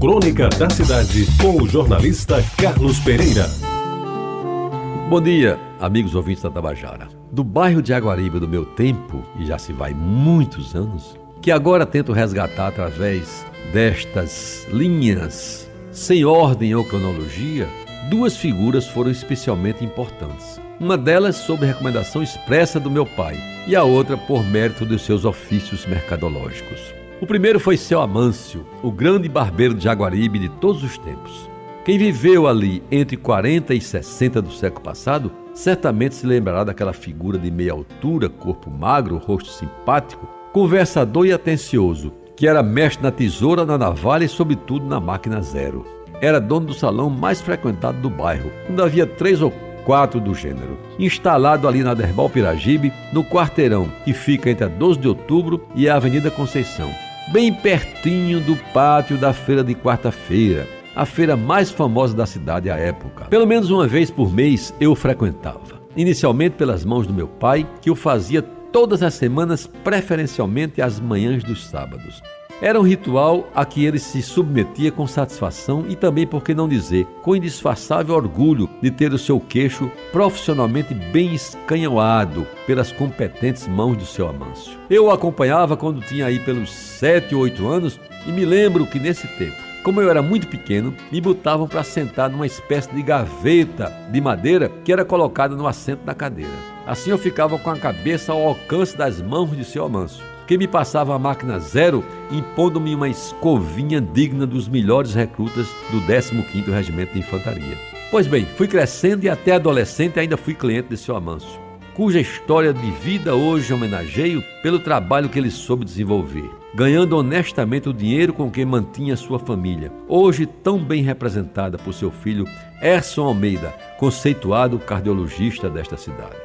Crônica da Cidade, com o jornalista Carlos Pereira. Bom dia, amigos ouvintes da Tabajara. Do bairro de Aguariba do meu tempo, e já se vai muitos anos, que agora tento resgatar através destas linhas sem ordem ou cronologia, duas figuras foram especialmente importantes. Uma delas sob recomendação expressa do meu pai e a outra por mérito dos seus ofícios mercadológicos. O primeiro foi seu Amâncio, o grande barbeiro de Jaguaribe de todos os tempos. Quem viveu ali entre 40 e 60 do século passado certamente se lembrará daquela figura de meia altura, corpo magro, rosto simpático, conversador e atencioso, que era mestre na tesoura, na navalha e, sobretudo, na máquina zero. Era dono do salão mais frequentado do bairro, onde havia três ou quatro do gênero. Instalado ali na Derbal Piragibe, no quarteirão que fica entre a 12 de outubro e a Avenida Conceição, bem pertinho do pátio da feira de quarta-feira, a feira mais famosa da cidade à época. Pelo menos uma vez por mês eu frequentava. Inicialmente pelas mãos do meu pai, que o fazia todas as semanas, preferencialmente às manhãs dos sábados. Era um ritual a que ele se submetia com satisfação e também, por que não dizer, com indisfarçável orgulho de ter o seu queixo profissionalmente bem escanhoado pelas competentes mãos do seu Amâncio. Eu o acompanhava quando tinha aí pelos sete ou oito anos e me lembro que nesse tempo, como eu era muito pequeno, me botavam para sentar numa espécie de gaveta de madeira que era colocada no assento da cadeira. Assim eu ficava com a cabeça ao alcance das mãos de seu Amâncio que me passava a máquina zero, impondo-me uma escovinha digna dos melhores recrutas do 15º Regimento de Infantaria. Pois bem, fui crescendo e até adolescente ainda fui cliente de seu Amâncio, cuja história de vida hoje homenageio pelo trabalho que ele soube desenvolver, ganhando honestamente o dinheiro com que mantinha sua família, hoje tão bem representada por seu filho Erson Almeida, conceituado cardiologista desta cidade.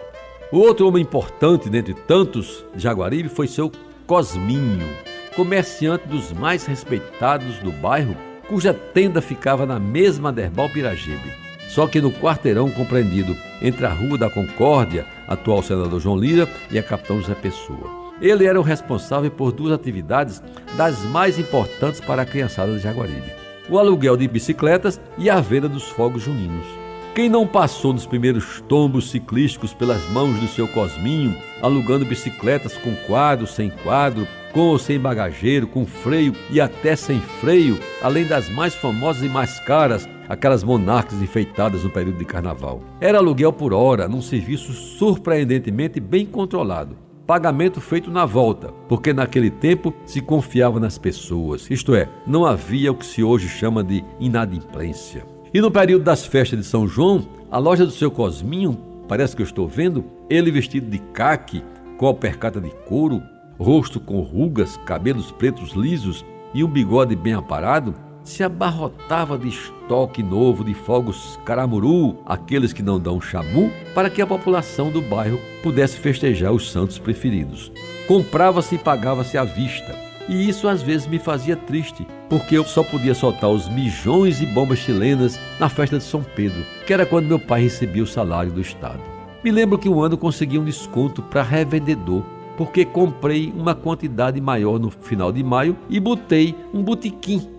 O outro homem importante dentre tantos de Jaguaribe foi seu Cosminho, comerciante dos mais respeitados do bairro, cuja tenda ficava na mesma Derbal Piragibe, só que no quarteirão compreendido entre a Rua da Concórdia, atual senador João Lira, e a Capitão José Pessoa. Ele era o responsável por duas atividades das mais importantes para a criançada de Jaguaribe: o aluguel de bicicletas e a venda dos fogos juninos. Quem não passou nos primeiros tombos ciclísticos pelas mãos do seu Cosminho, alugando bicicletas com quadro, sem quadro, com ou sem bagageiro, com freio e até sem freio, além das mais famosas e mais caras, aquelas monarcas enfeitadas no período de carnaval. Era aluguel por hora, num serviço surpreendentemente bem controlado. Pagamento feito na volta, porque naquele tempo se confiava nas pessoas, isto é, não havia o que se hoje chama de inadimplência. E no período das festas de São João, a loja do seu Cosminho, parece que eu estou vendo, ele vestido de caque, com alpercata de couro, rosto com rugas, cabelos pretos lisos e um bigode bem aparado, se abarrotava de estoque novo de fogos caramuru, aqueles que não dão chamu, para que a população do bairro pudesse festejar os santos preferidos. Comprava-se e pagava-se à vista e isso às vezes me fazia triste, porque eu só podia soltar os mijões e bombas chilenas na festa de São Pedro, que era quando meu pai recebia o salário do Estado. Me lembro que um ano consegui um desconto para revendedor, porque comprei uma quantidade maior no final de maio e botei um botequim,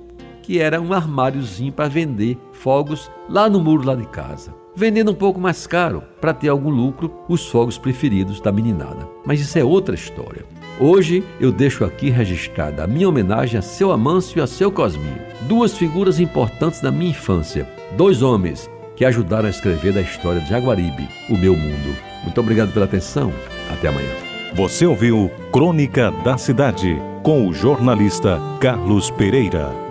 que era um armáriozinho para vender fogos lá no muro lá de casa vendendo um pouco mais caro para ter algum lucro os fogos preferidos da meninada. Mas isso é outra história. Hoje eu deixo aqui registrada a minha homenagem a seu Amâncio e a seu Cosminho, duas figuras importantes da minha infância, dois homens que ajudaram a escrever da história de Jaguaribe, o meu mundo. Muito obrigado pela atenção. Até amanhã. Você ouviu Crônica da Cidade com o jornalista Carlos Pereira.